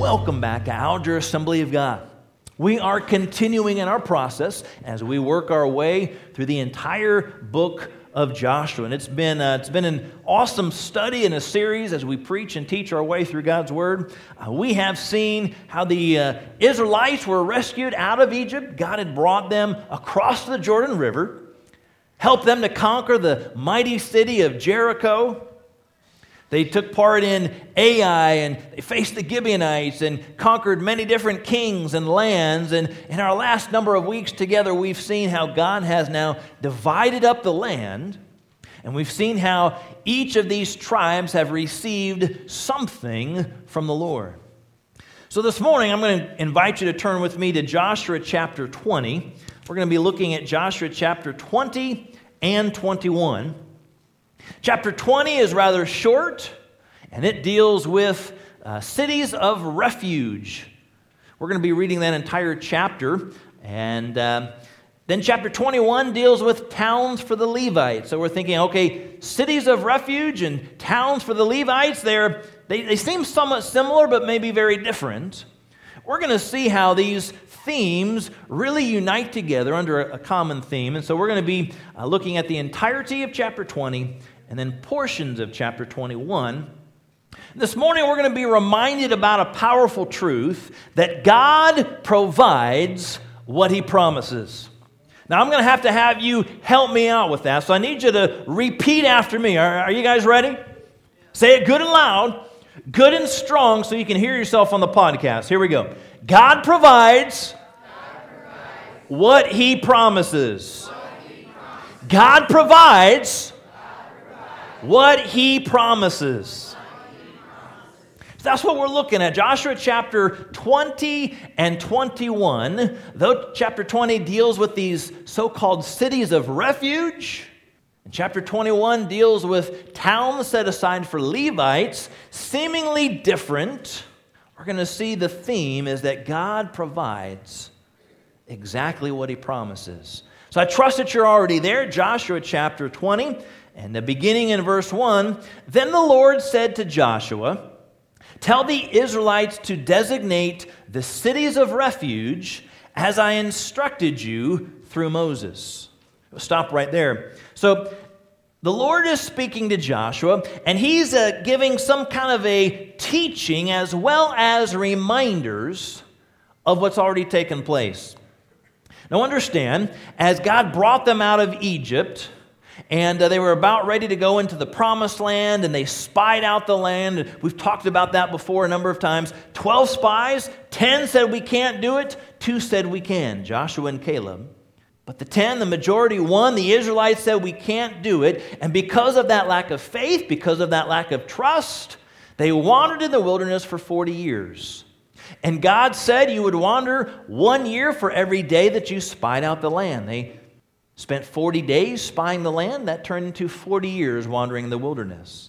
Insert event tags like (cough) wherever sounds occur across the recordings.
welcome back to Alger Assembly of God. We are continuing in our process as we work our way through the entire book of Joshua. And it's been, uh, it's been an awesome study and a series as we preach and teach our way through God's Word. Uh, we have seen how the uh, Israelites were rescued out of Egypt. God had brought them across the Jordan River, helped them to conquer the mighty city of Jericho. They took part in Ai and they faced the Gibeonites and conquered many different kings and lands. And in our last number of weeks together, we've seen how God has now divided up the land. And we've seen how each of these tribes have received something from the Lord. So this morning, I'm going to invite you to turn with me to Joshua chapter 20. We're going to be looking at Joshua chapter 20 and 21. Chapter 20 is rather short, and it deals with uh, cities of refuge. We're going to be reading that entire chapter. And uh, then chapter 21 deals with towns for the Levites. So we're thinking, okay, cities of refuge and towns for the Levites, they, they seem somewhat similar, but maybe very different. We're going to see how these themes really unite together under a, a common theme. And so we're going to be uh, looking at the entirety of chapter 20 and then portions of chapter 21. This morning, we're going to be reminded about a powerful truth that God provides what He promises. Now, I'm going to have to have you help me out with that. So I need you to repeat after me. Are, are you guys ready? Say it good and loud, good and strong, so you can hear yourself on the podcast. Here we go. God provides, what He promises. God provides what he promises. That's what we're looking at. Joshua chapter 20 and 21. Though chapter 20 deals with these so called cities of refuge, and chapter 21 deals with towns set aside for Levites, seemingly different. We're going to see the theme is that God provides exactly what he promises. So I trust that you're already there. Joshua chapter 20. And the beginning in verse 1 Then the Lord said to Joshua, Tell the Israelites to designate the cities of refuge as I instructed you through Moses. Stop right there. So the Lord is speaking to Joshua, and he's uh, giving some kind of a teaching as well as reminders of what's already taken place. Now, understand, as God brought them out of Egypt, and uh, they were about ready to go into the promised land and they spied out the land. We've talked about that before a number of times. 12 spies, 10 said we can't do it, 2 said we can, Joshua and Caleb. But the 10, the majority won. The Israelites said we can't do it. And because of that lack of faith, because of that lack of trust, they wandered in the wilderness for 40 years. And God said you would wander one year for every day that you spied out the land. They Spent 40 days spying the land, that turned into 40 years wandering in the wilderness.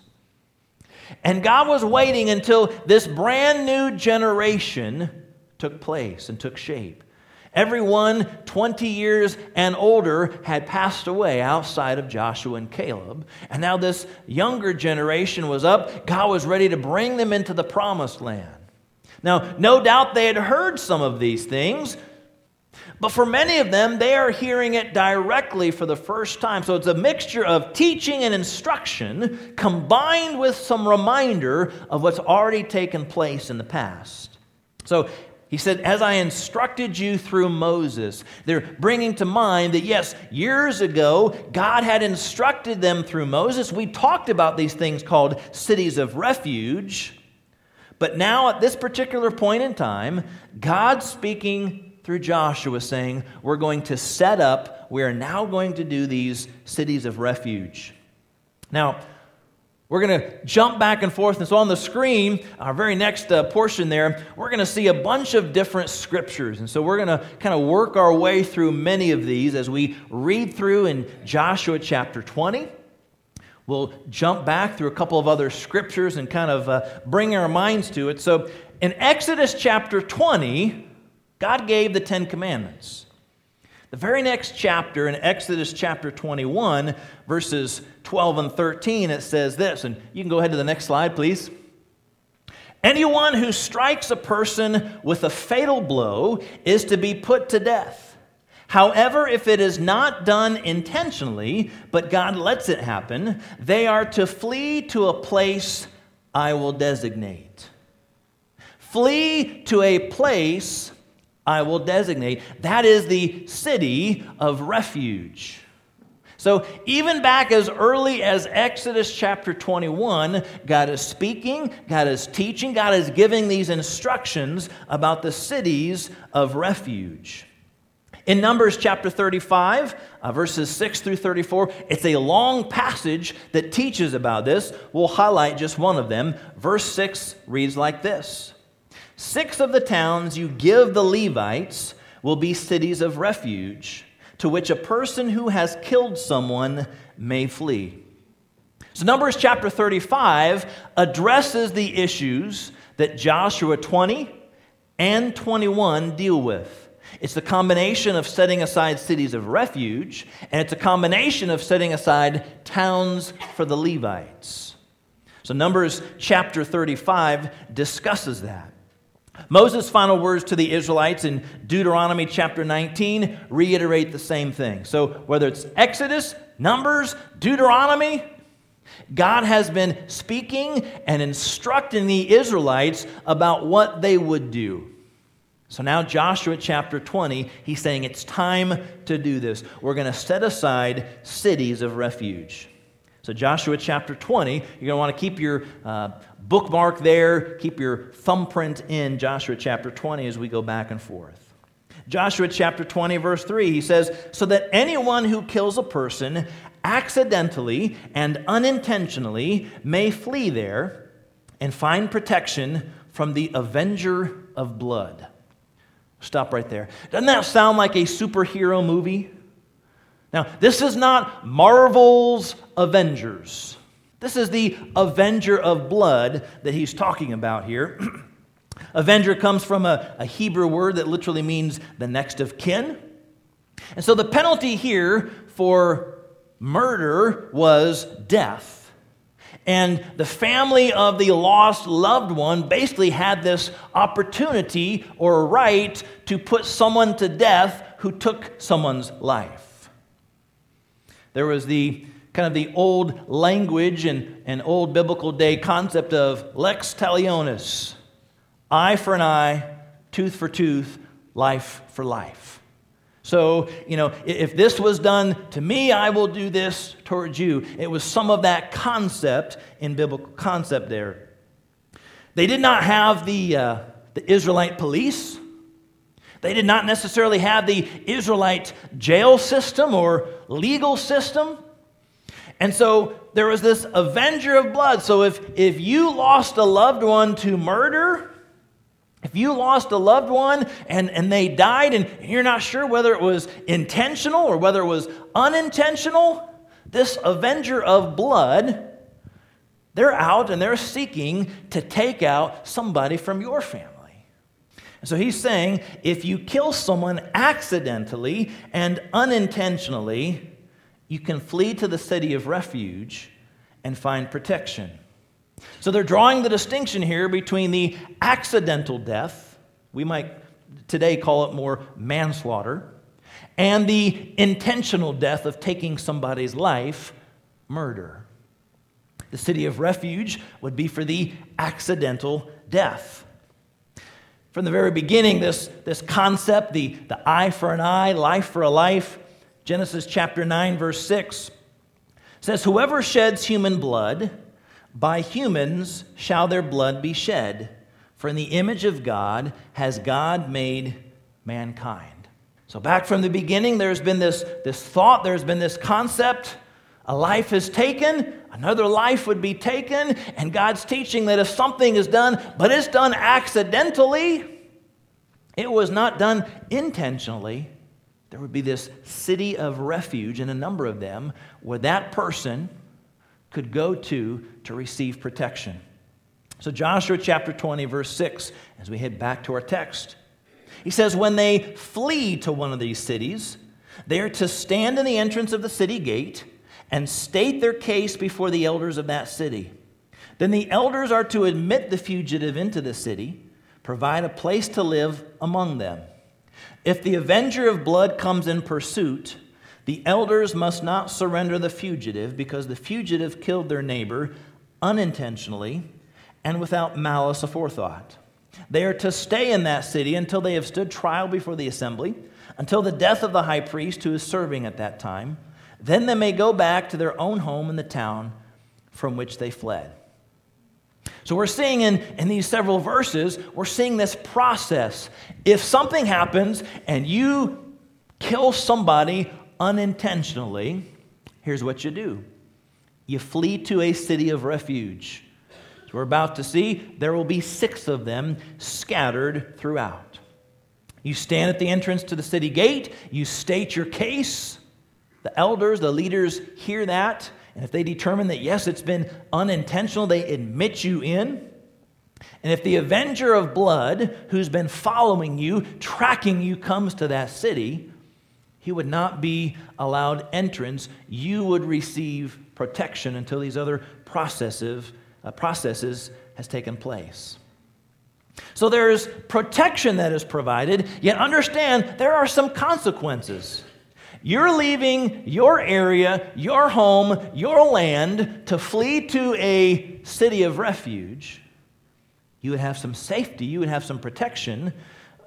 And God was waiting until this brand new generation took place and took shape. Everyone 20 years and older had passed away outside of Joshua and Caleb. And now this younger generation was up. God was ready to bring them into the promised land. Now, no doubt they had heard some of these things. But for many of them, they are hearing it directly for the first time. So it's a mixture of teaching and instruction combined with some reminder of what's already taken place in the past. So he said, As I instructed you through Moses, they're bringing to mind that, yes, years ago, God had instructed them through Moses. We talked about these things called cities of refuge. But now, at this particular point in time, God's speaking through Joshua saying, We're going to set up, we are now going to do these cities of refuge. Now, we're going to jump back and forth. And so on the screen, our very next uh, portion there, we're going to see a bunch of different scriptures. And so we're going to kind of work our way through many of these as we read through in Joshua chapter 20. We'll jump back through a couple of other scriptures and kind of uh, bring our minds to it. So in Exodus chapter 20, God gave the Ten Commandments. The very next chapter, in Exodus chapter 21, verses 12 and 13, it says this, and you can go ahead to the next slide, please. Anyone who strikes a person with a fatal blow is to be put to death. However, if it is not done intentionally, but God lets it happen, they are to flee to a place I will designate. Flee to a place I will designate. That is the city of refuge. So, even back as early as Exodus chapter 21, God is speaking, God is teaching, God is giving these instructions about the cities of refuge. In Numbers chapter 35, uh, verses 6 through 34, it's a long passage that teaches about this. We'll highlight just one of them. Verse 6 reads like this Six of the towns you give the Levites will be cities of refuge to which a person who has killed someone may flee. So, Numbers chapter 35 addresses the issues that Joshua 20 and 21 deal with. It's the combination of setting aside cities of refuge, and it's a combination of setting aside towns for the Levites. So, Numbers chapter 35 discusses that. Moses' final words to the Israelites in Deuteronomy chapter 19 reiterate the same thing. So, whether it's Exodus, Numbers, Deuteronomy, God has been speaking and instructing the Israelites about what they would do. So now, Joshua chapter 20, he's saying it's time to do this. We're going to set aside cities of refuge. So, Joshua chapter 20, you're going to want to keep your uh, bookmark there, keep your thumbprint in Joshua chapter 20 as we go back and forth. Joshua chapter 20, verse 3, he says, So that anyone who kills a person accidentally and unintentionally may flee there and find protection from the avenger of blood. Stop right there. Doesn't that sound like a superhero movie? Now, this is not Marvel's Avengers. This is the Avenger of blood that he's talking about here. (clears throat) Avenger comes from a, a, Hebrew word that literally means the next of kin. And so the penalty here for murder was death. And the family of the lost loved one basically had this opportunity or right to put someone to death who took someone's life. There was the kind of the old language and, and old biblical day concept of lex talionis eye for an eye, tooth for tooth, life for life. So, you know, if this was done to me, I will do this towards you. It was some of that concept in biblical concept there. They did not have the, uh, the Israelite police. They did not necessarily have the Israelite jail system or legal system. And so there was this avenger of blood. So if, if you lost a loved one to murder, if you lost a loved one and, and they died and you're not sure whether it was intentional or whether it was unintentional, this avenger of blood, they're out and they're seeking to take out somebody from your family. And so he's saying if you kill someone accidentally and unintentionally, you can flee to the city of refuge and find protection. So they're drawing the distinction here between the accidental death, we might today call it more manslaughter, and the intentional death of taking somebody's life, murder. The city of refuge would be for the accidental death. From the very beginning, this, this concept, the, the eye for an eye, life for a life, Genesis chapter 9, verse 6 says, Whoever sheds human blood, by humans shall their blood be shed. For in the image of God has God made mankind. So, back from the beginning, there's been this, this thought, there's been this concept. A life is taken, another life would be taken, and God's teaching that if something is done, but it's done accidentally, it was not done intentionally, there would be this city of refuge, and a number of them, where that person could go to to receive protection. So, Joshua chapter 20, verse 6, as we head back to our text, he says, When they flee to one of these cities, they are to stand in the entrance of the city gate and state their case before the elders of that city. Then the elders are to admit the fugitive into the city, provide a place to live among them. If the avenger of blood comes in pursuit, the elders must not surrender the fugitive because the fugitive killed their neighbor unintentionally and without malice aforethought. They are to stay in that city until they have stood trial before the assembly, until the death of the high priest who is serving at that time. Then they may go back to their own home in the town from which they fled. So we're seeing in, in these several verses, we're seeing this process. If something happens and you kill somebody unintentionally, here's what you do you flee to a city of refuge. As we're about to see, there will be six of them scattered throughout. You stand at the entrance to the city gate, you state your case. The elders, the leaders hear that, and if they determine that, yes, it's been unintentional, they admit you in. And if the avenger of blood, who's been following you, tracking you, comes to that city, he would not be allowed entrance. You would receive protection until these other processes, uh, processes has taken place. So there's protection that is provided, yet understand there are some consequences. You're leaving your area, your home, your land to flee to a city of refuge. You would have some safety, you would have some protection,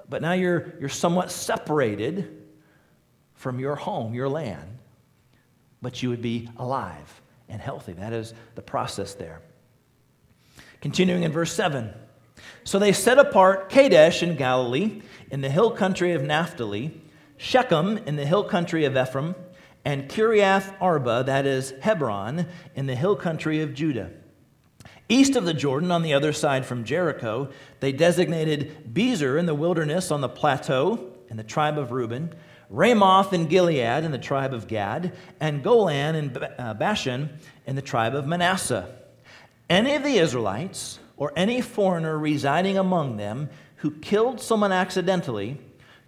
but now you're, you're somewhat separated from your home, your land, but you would be alive and healthy. That is the process there. Continuing in verse 7. So they set apart Kadesh in Galilee, in the hill country of Naphtali, Shechem in the hill country of Ephraim, and Kiriath Arba, that is Hebron, in the hill country of Judah. East of the Jordan, on the other side from Jericho, they designated Bezer in the wilderness on the plateau in the tribe of Reuben, Ramoth in Gilead in the tribe of Gad, and Golan in uh, Bashan in the tribe of Manasseh. Any of the Israelites or any foreigner residing among them who killed someone accidentally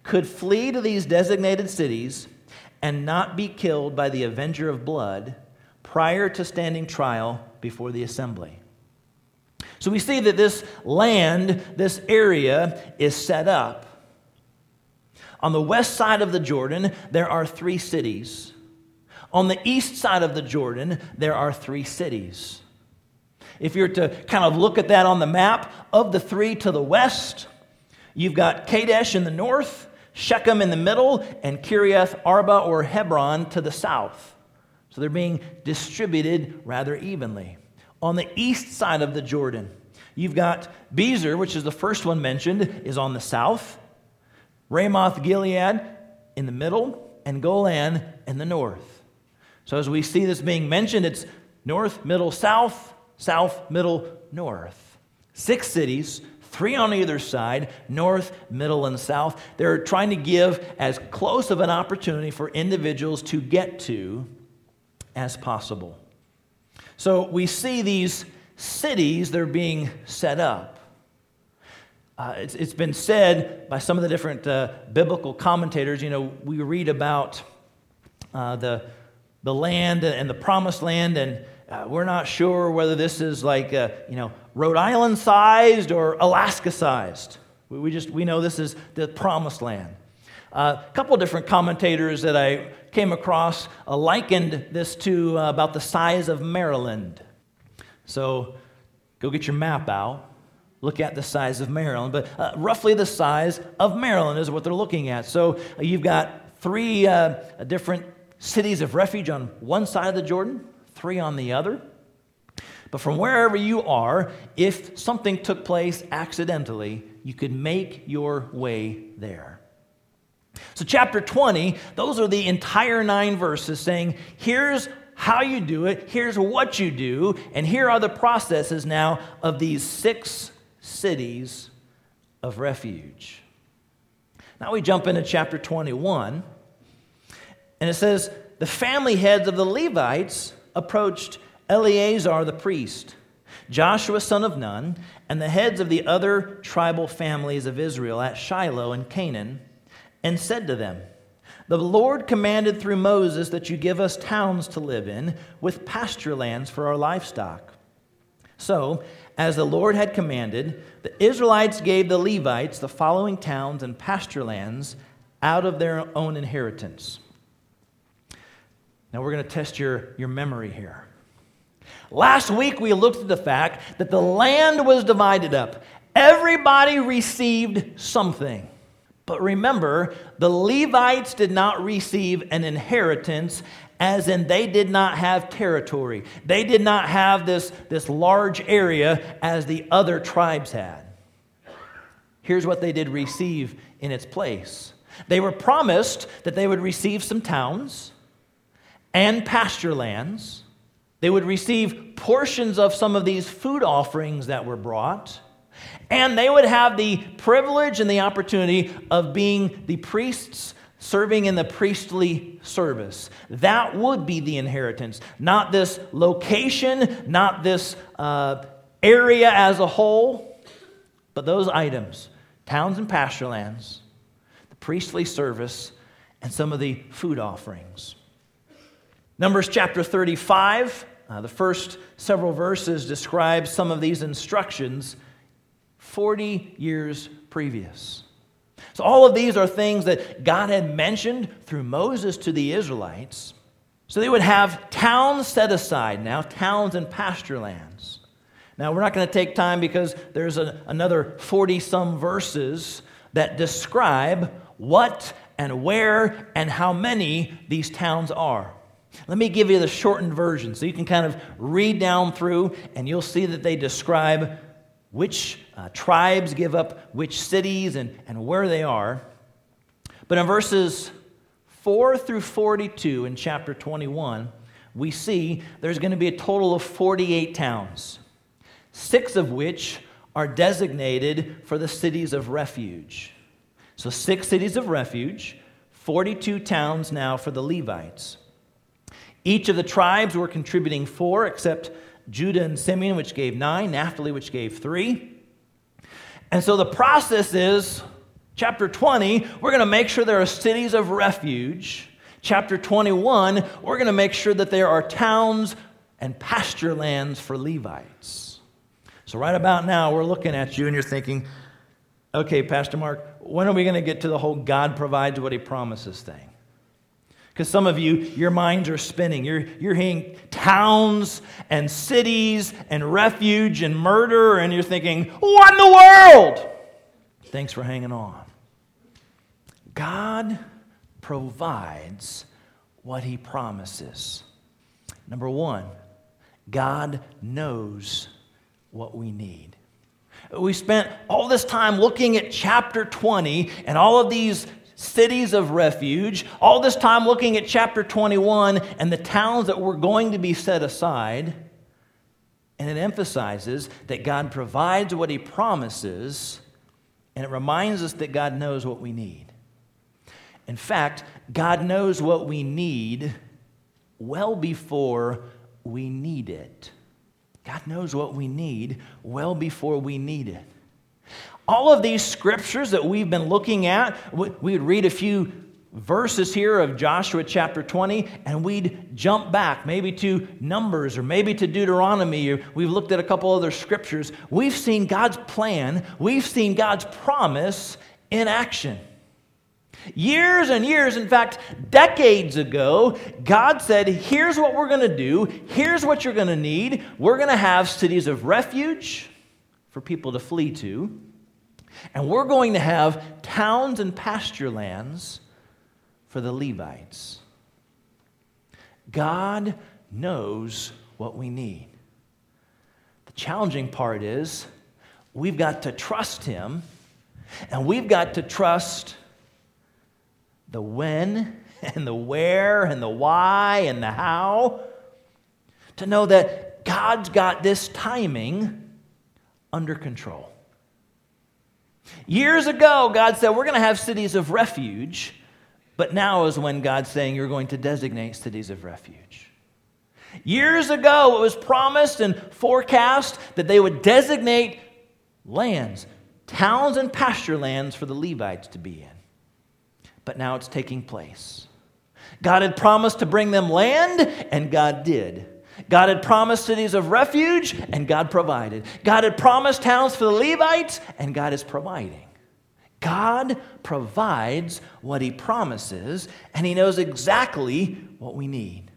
could flee to these designated cities and not be killed by the avenger of blood prior to standing trial before the assembly. So we see that this land, this area, is set up. On the west side of the Jordan, there are three cities. On the east side of the Jordan, there are three cities. If you're to kind of look at that on the map, of the three to the west, you've got Kadesh in the north, Shechem in the middle, and Kiriath Arba or Hebron to the south. So they're being distributed rather evenly. On the east side of the Jordan, you've got Bezer, which is the first one mentioned, is on the south, Ramoth Gilead in the middle, and Golan in the north. So as we see this being mentioned, it's north, middle, south, south, middle, north. Six cities three on either side, north, middle, and south. They're trying to give as close of an opportunity for individuals to get to as possible. So we see these cities, they're being set up. Uh, it's, it's been said by some of the different uh, biblical commentators, you know, we read about uh, the, the land and the promised land, and uh, we're not sure whether this is like, uh, you know, Rhode Island sized or Alaska sized. We, we, just, we know this is the promised land. Uh, a couple different commentators that I came across uh, likened this to uh, about the size of Maryland. So go get your map out, look at the size of Maryland, but roughly the size of Maryland is what they're looking at. So you've got three different cities of refuge on one side of the Jordan, three on the other. But from wherever you are, if something took place accidentally, you could make your way there. So, chapter 20, those are the entire nine verses saying, here's how you do it, here's what you do, and here are the processes now of these six cities of refuge. Now we jump into chapter 21, and it says, The family heads of the Levites approached Eleazar the priest, Joshua son of Nun, and the heads of the other tribal families of Israel at Shiloh in Canaan, and said to them, The Lord commanded through Moses that you give us towns to live in with pasture lands for our livestock. So, as the Lord had commanded, the Israelites gave the Levites the following towns and pasture lands out of their own inheritance. Now, we're going to test your, your memory here. Last week, we looked at the fact that the land was divided up. Everybody received something. But remember, the Levites did not receive an inheritance, as in they did not have territory. They did not have this, this large area as the other tribes had. Here's what they did receive in its place they were promised that they would receive some towns and pasture lands. They would receive portions of some of these food offerings that were brought. And they would have the privilege and the opportunity of being the priests serving in the priestly service. That would be the inheritance, not this location, not this uh, area as a whole, but those items towns and pasture lands, the priestly service, and some of the food offerings. Numbers chapter 35, uh, the first several verses describe some of these instructions 40 years previous. So, all of these are things that God had mentioned through Moses to the Israelites. So, they would have towns set aside now, towns and pasture lands. Now, we're not going to take time because there's a, another 40 some verses that describe what and where and how many these towns are. Let me give you the shortened version so you can kind of read down through and you'll see that they describe which uh, tribes give up which cities and, and where they are. But in verses 4 through 42 in chapter 21, we see there's going to be a total of 48 towns, six of which are designated for the cities of refuge. So, six cities of refuge, 42 towns now for the Levites. Each of the tribes were contributing four, except Judah and Simeon, which gave nine, Naphtali, which gave three. And so the process is chapter 20, we're going to make sure there are cities of refuge. Chapter 21, we're going to make sure that there are towns and pasture lands for Levites. So, right about now, we're looking at you and you're thinking, okay, Pastor Mark, when are we going to get to the whole God provides what he promises thing? Because some of you, your minds are spinning. You're, you're hearing towns and cities and refuge and murder, and you're thinking, what in the world? Thanks for hanging on. God provides what he promises. Number one, God knows what we need. We spent all this time looking at chapter 20 and all of these cities of refuge, all this time looking at chapter 21 and the towns that were going to be set aside. And it emphasizes that God provides what he promises, and it reminds us that God knows what we need. In fact, God knows what we need well before we need it. God knows what we need well before we need it. All of these scriptures that we've been looking at, we'd read a few verses here of Joshua chapter 20, and we'd jump back maybe to Numbers or maybe to Deuteronomy. We've looked at a couple other scriptures. We've seen God's plan, we've seen God's promise in action. Years and years, in fact, decades ago, God said, Here's what we're going to do. Here's what you're going to need. We're going to have cities of refuge for people to flee to. And we're going to have towns and pasture lands for the Levites. God knows what we need. The challenging part is we've got to trust Him, and we've got to trust the when (laughs) and the where and the why and the how to know that God's got this timing under control. Years ago, God said, We're going to have cities of refuge, but now is when God's saying you're going to designate cities of refuge. Years ago, it was promised and forecast that they would designate lands, towns, and pasture lands for the Levites to be in. But now it's taking place. God had promised to bring them land, and God did. God had promised cities of refuge, and God provided. God had promised towns for the Levites, and God is providing. God provides what He promises, and He knows exactly what we need.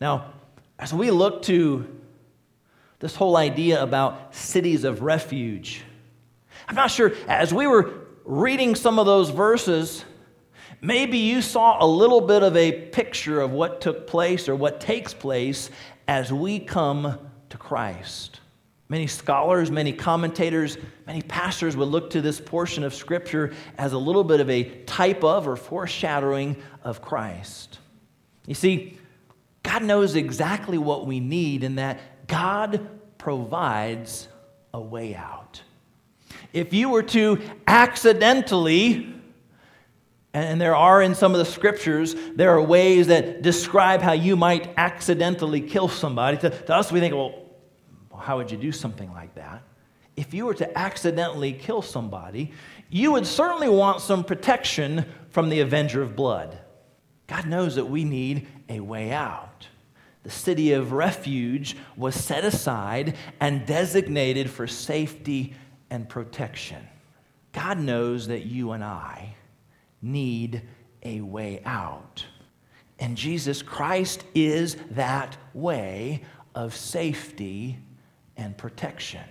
Now, as we look to this whole idea about cities of refuge, I'm not sure, as we were reading some of those verses, maybe you saw a little bit of a picture of what took place or what takes place as we come to Christ. Many scholars, many commentators, many pastors would look to this portion of Scripture as a little bit of a type of or foreshadowing of Christ. You see, God knows exactly what we need, in that God provides a way out. If you were to accidentally, and there are in some of the scriptures, there are ways that describe how you might accidentally kill somebody. To, to us, we think, well, how would you do something like that? If you were to accidentally kill somebody, you would certainly want some protection from the avenger of blood. God knows that we need a way out. The city of refuge was set aside and designated for safety and protection. God knows that you and I need a way out. And Jesus Christ is that way of safety and protection.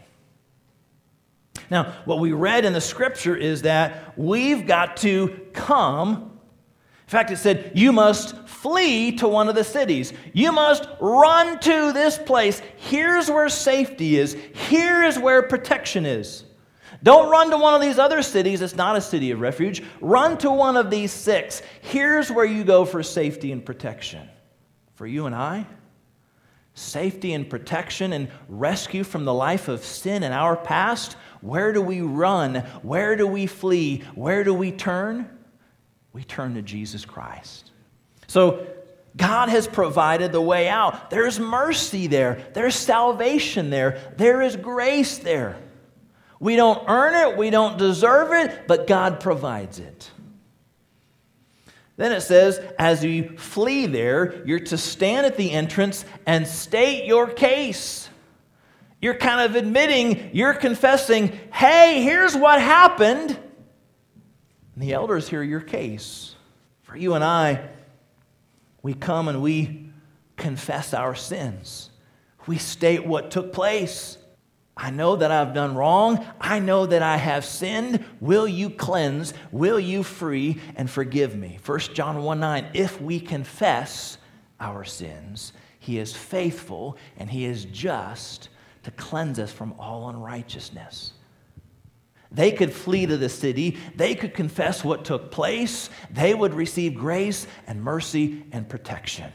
Now, what we read in the scripture is that we've got to come. In fact, it said, You must flee to one of the cities. You must run to this place. Here's where safety is, here is where protection is. Don't run to one of these other cities. It's not a city of refuge. Run to one of these six. Here's where you go for safety and protection. For you and I, safety and protection and rescue from the life of sin in our past, where do we run? Where do we flee? Where do we turn? We turn to Jesus Christ. So, God has provided the way out. There's mercy there, there's salvation there, there is grace there. We don't earn it, we don't deserve it, but God provides it. Then it says, as you flee there, you're to stand at the entrance and state your case. You're kind of admitting, you're confessing, hey, here's what happened. And the elders hear your case. For you and I, we come and we confess our sins. We state what took place. I know that I've done wrong. I know that I have sinned. Will you cleanse? Will you free and forgive me? 1 John 1 9. If we confess our sins, he is faithful and he is just to cleanse us from all unrighteousness. They could flee to the city. They could confess what took place. They would receive grace and mercy and protection.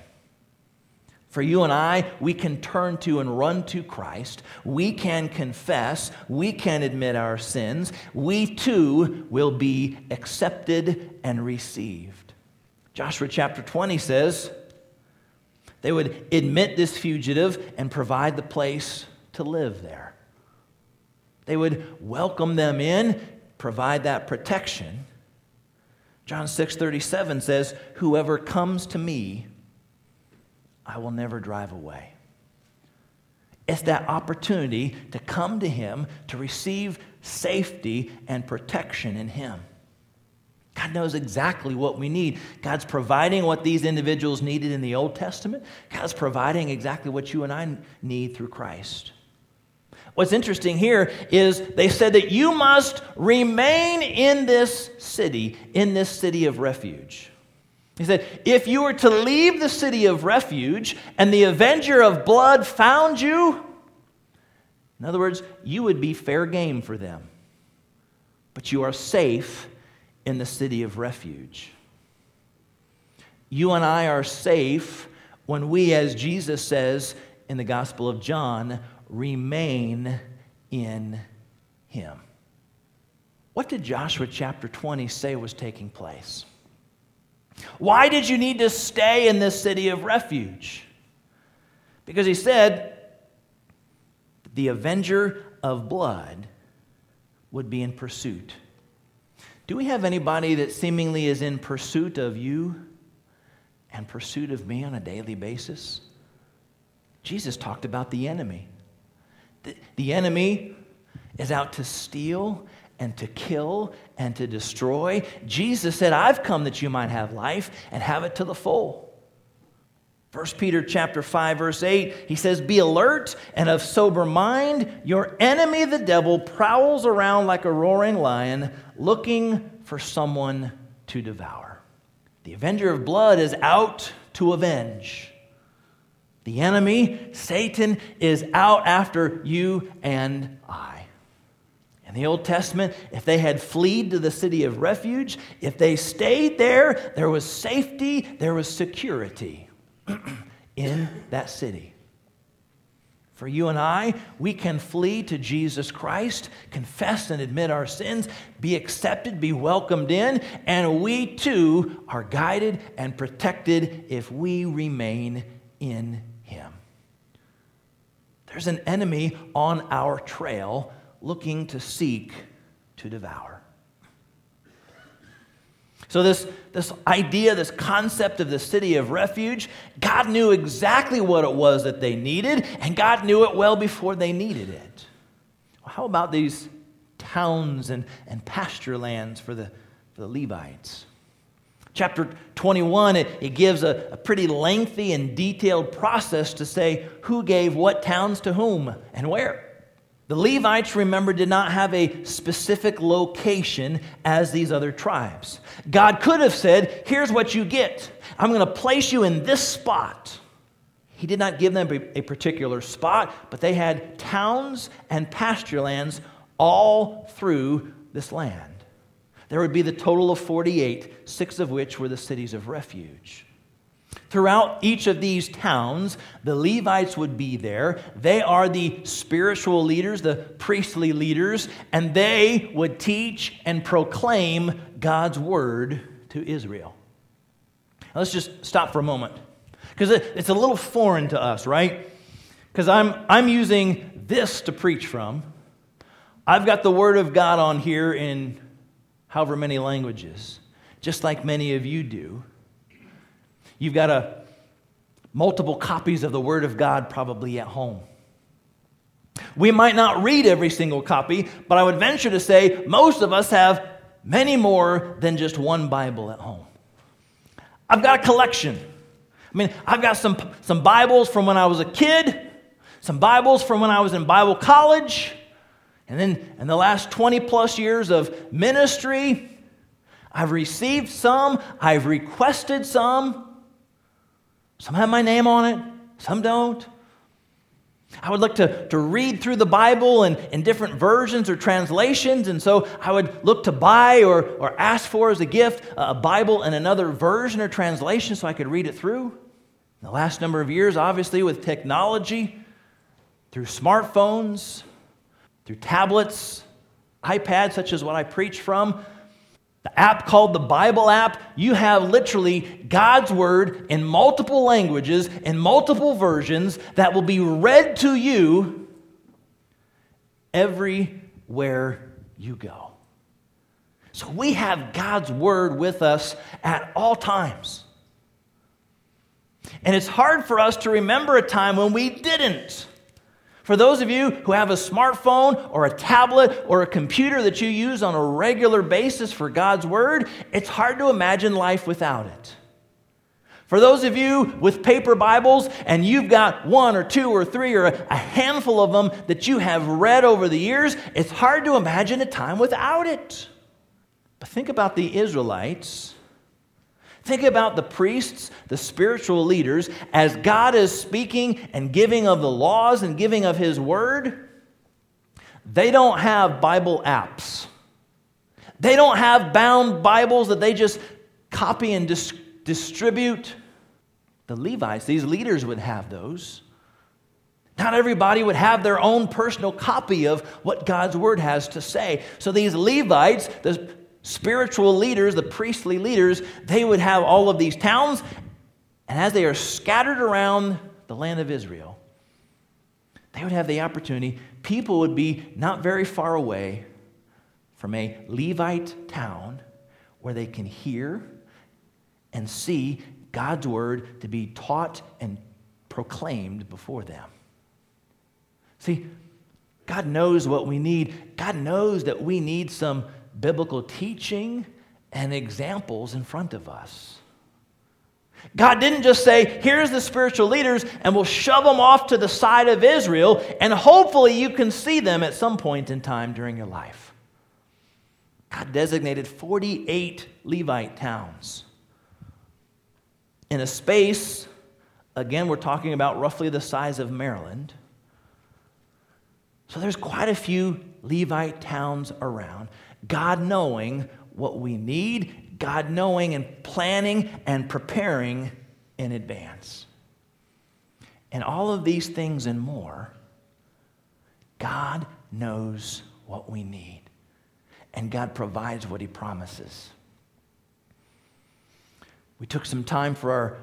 For you and I, we can turn to and run to Christ. We can confess. We can admit our sins. We too will be accepted and received. Joshua chapter 20 says they would admit this fugitive and provide the place to live there. They would welcome them in, provide that protection. John 6:37 says, "Whoever comes to me, I will never drive away. It's that opportunity to come to Him to receive safety and protection in Him. God knows exactly what we need. God's providing what these individuals needed in the Old Testament. God's providing exactly what you and I need through Christ. What's interesting here is they said that you must remain in this city, in this city of refuge. He said, If you were to leave the city of refuge and the avenger of blood found you, in other words, you would be fair game for them. But you are safe in the city of refuge. You and I are safe when we, as Jesus says in the Gospel of John, remain in Him. What did Joshua chapter 20 say was taking place? Why did you need to stay in this city of refuge? Because he said the avenger of blood would be in pursuit. Do we have anybody that seemingly is in pursuit of you? and pursuit of me on a daily basis? Jesus talked about the enemy. The, the enemy is out to steal and to kill and to destroy. Jesus said, I've come that you might have life and have it to the full. 1 Peter chapter 5 verse 8 he says be alert and of sober mind your enemy the devil prowls around like a roaring lion looking for someone to devour. The avenger of blood is out to avenge. The enemy Satan is out after you and I. In the Old Testament, if they had fled to the city of refuge, if they stayed there, there was safety, there was security (clears throat) in that city. For you and I, we can flee to Jesus Christ, confess and admit our sins, be accepted, be welcomed in, and we too are guided and protected if we remain in Him. There's an enemy on our trail looking to seek to devour. So, this, this idea, this concept of the city of refuge, God knew exactly what it was that they needed, and God knew it well before they needed it. Well, how about these towns and, and pasture lands for the, for the Levites? Chapter 21, it, it gives a, a pretty lengthy and detailed process to say who gave what towns to whom and where. The Levites, remember, did not have a specific location as these other tribes. God could have said, Here's what you get. I'm going to place you in this spot. He did not give them a particular spot, but they had towns and pasture lands all through this land. There would be the total of 48, six of which were the cities of refuge. Throughout each of these towns, the Levites would be there. They are the spiritual leaders, the priestly leaders, and they would teach and proclaim God's word to Israel. Now, let's just stop for a moment because it's a little foreign to us, right? Because I'm, I'm using this to preach from. I've got the word of God on here in however many languages, just like many of you do. You've got a, multiple copies of the Word of God probably at home. We might not read every single copy, but I would venture to say most of us have many more than just one Bible at home. I've got a collection. I mean, I've got some, some Bibles from when I was a kid, some Bibles from when I was in Bible college, and then in the last 20 plus years of ministry, I've received some, I've requested some. Some have my name on it, some don't. I would look to, to read through the Bible in, in different versions or translations, and so I would look to buy or, or ask for as a gift a Bible in another version or translation so I could read it through. In the last number of years, obviously, with technology, through smartphones, through tablets, iPads, such as what I preach from, the app called the Bible app, you have literally God's Word in multiple languages, in multiple versions, that will be read to you everywhere you go. So we have God's Word with us at all times. And it's hard for us to remember a time when we didn't. For those of you who have a smartphone or a tablet or a computer that you use on a regular basis for God's Word, it's hard to imagine life without it. For those of you with paper Bibles and you've got one or two or three or a handful of them that you have read over the years, it's hard to imagine a time without it. But think about the Israelites Think about the priests, the spiritual leaders, as God is speaking and giving of the laws and giving of His word. They don't have Bible apps. They don't have bound Bibles that they just copy and dis- distribute. The Levites, these leaders would have those. Not everybody would have their own personal copy of what God's word has to say. So these Levites, the spiritual leaders, the priestly leaders, they would have all of these towns, and as they are scattered around the land of Israel, they would have the opportunity, people would be not very far away from a Levite town where they can hear and see God's word to be taught and proclaimed before them. See, God knows what we need. God knows that we need some biblical teaching and examples in front of us. God didn't just say, here's the spiritual leaders, and we'll shove them off to the side of Israel, and hopefully you can see them at some point in time during your life. God designated 48 Levite towns in a space, again, we're talking about roughly the size of Maryland. So there's quite a few Levite towns around. God knowing what we need, God knowing and planning and preparing in advance. And all of these things and more, God knows what we need. And God provides what He promises. We took some time for our,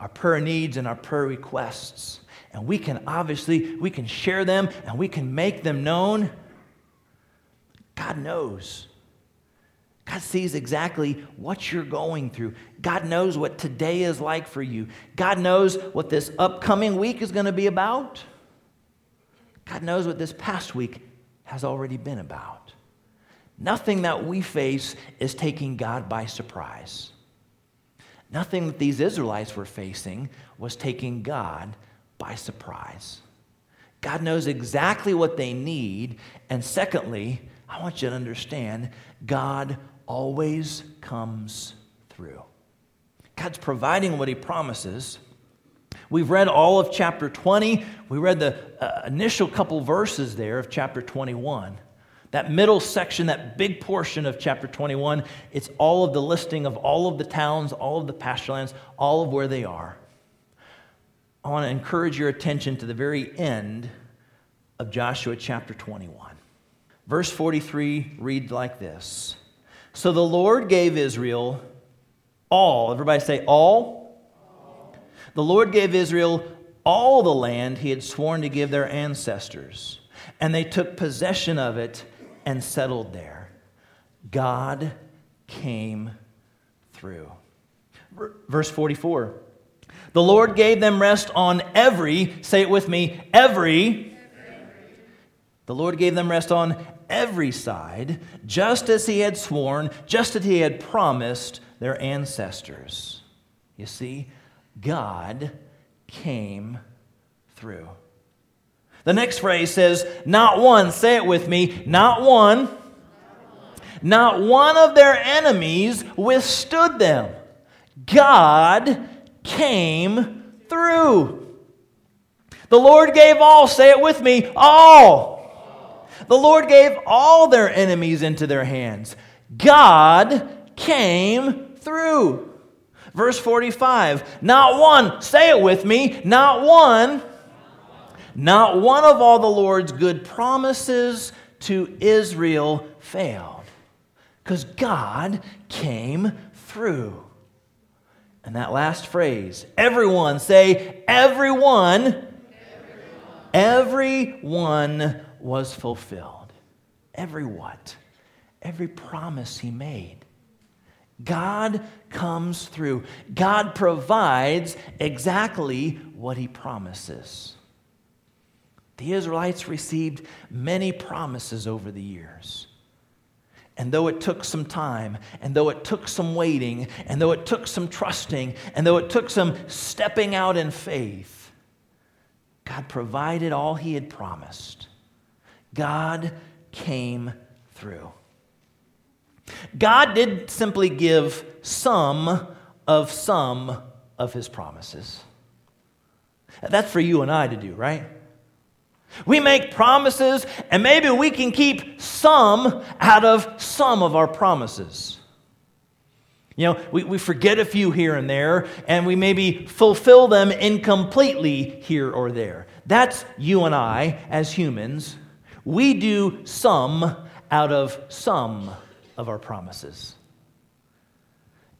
our prayer needs and our prayer requests. And we can obviously, we can share them and we can make them known. God knows. God sees exactly what you're going through. God knows what today is like for you. God knows what this upcoming week is going to be about. God knows what this past week has already been about. Nothing that we face is taking God by surprise. Nothing that these Israelites were facing was taking God by surprise. God knows exactly what they need. And secondly, I want you to understand God always comes through. God's providing what He promises. We've read all of chapter 20. We read the uh, initial couple verses there of chapter 21. That middle section, that big portion of chapter 21, it's all of the listing of all of the towns, all of the pasture lands, all of where they are. I want to encourage your attention to the very end of Joshua chapter 21. Verse 43 reads like this so the Lord gave Israel all, everybody say all. all. The Lord gave Israel all the land he had sworn to give their ancestors, and they took possession of it and settled there. God came through. Verse 44. The Lord gave them rest on every, say it with me, every. The Lord gave them rest on every side, just as he had sworn, just as he had promised their ancestors. You see, God came through. The next phrase says, Not one, say it with me, not one, not one of their enemies withstood them. God came through. The Lord gave all, say it with me, all. The Lord gave all their enemies into their hands. God came through. Verse 45 Not one, say it with me, not one, not one of all the Lord's good promises to Israel failed. Because God came through. And that last phrase, everyone, say, everyone, everyone, everyone was fulfilled. Every what? Every promise he made. God comes through. God provides exactly what he promises. The Israelites received many promises over the years. And though it took some time, and though it took some waiting, and though it took some trusting, and though it took some stepping out in faith, God provided all He had promised. God came through. God did simply give some of some of his promises. That's for you and I to do, right? We make promises, and maybe we can keep some out of some of our promises. You know, we, we forget a few here and there, and we maybe fulfill them incompletely here or there. That's you and I as humans we do some out of some of our promises.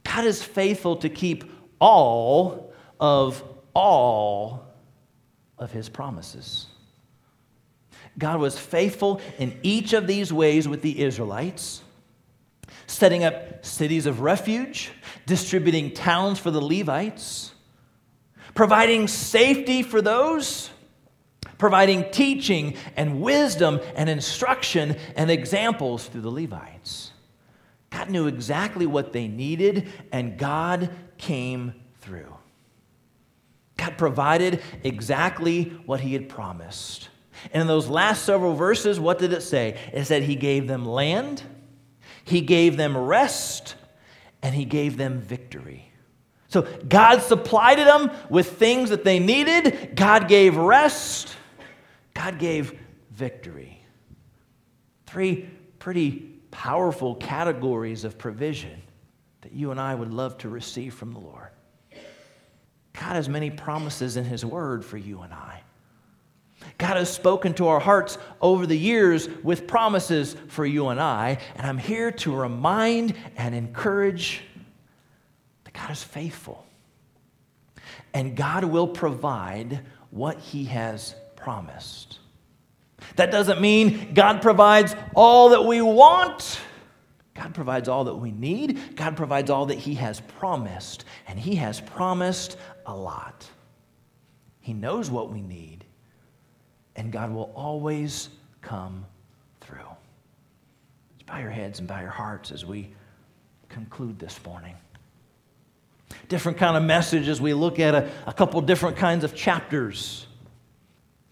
God is faithful to keep all of all of his promises. God was faithful in each of these ways with the Israelites. setting up cities of refuge, distributing towns for the Levites, providing safety for those, providing teaching and wisdom and instruction and examples through the Levites. God knew exactly what they needed, and God came through. God provided exactly what He had promised. And in those last several verses, what did it say? It said He gave them land, He gave them rest, and He gave them victory. So God supplied them with things that they needed, God gave rest, God gave victory. Three pretty powerful categories of provision that you and I would love to receive from the Lord. God has many promises in His Word for you and I. God has spoken to our hearts over the years with promises for you and I, and I'm here to remind and encourage that God is faithful. And God will provide what He has promised. That doesn't mean God provides all that we want. God provides all that we need. God provides all that He has promised. And He has promised a lot. He knows what we need. And God will always come through. Let's bow your heads and bow your hearts as we conclude this morning. Different kind of message as we look at a, a couple different kinds of chapters.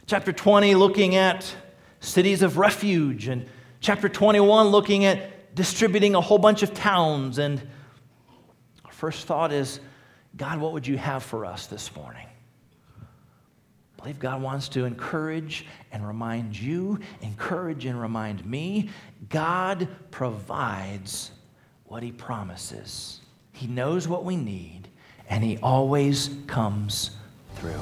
Chapter 20, looking at cities of refuge, and chapter 21, looking at distributing a whole bunch of towns. And our first thought is God, what would you have for us this morning? I believe God wants to encourage and remind you, encourage and remind me. God provides what He promises. He knows what we need, and He always comes through.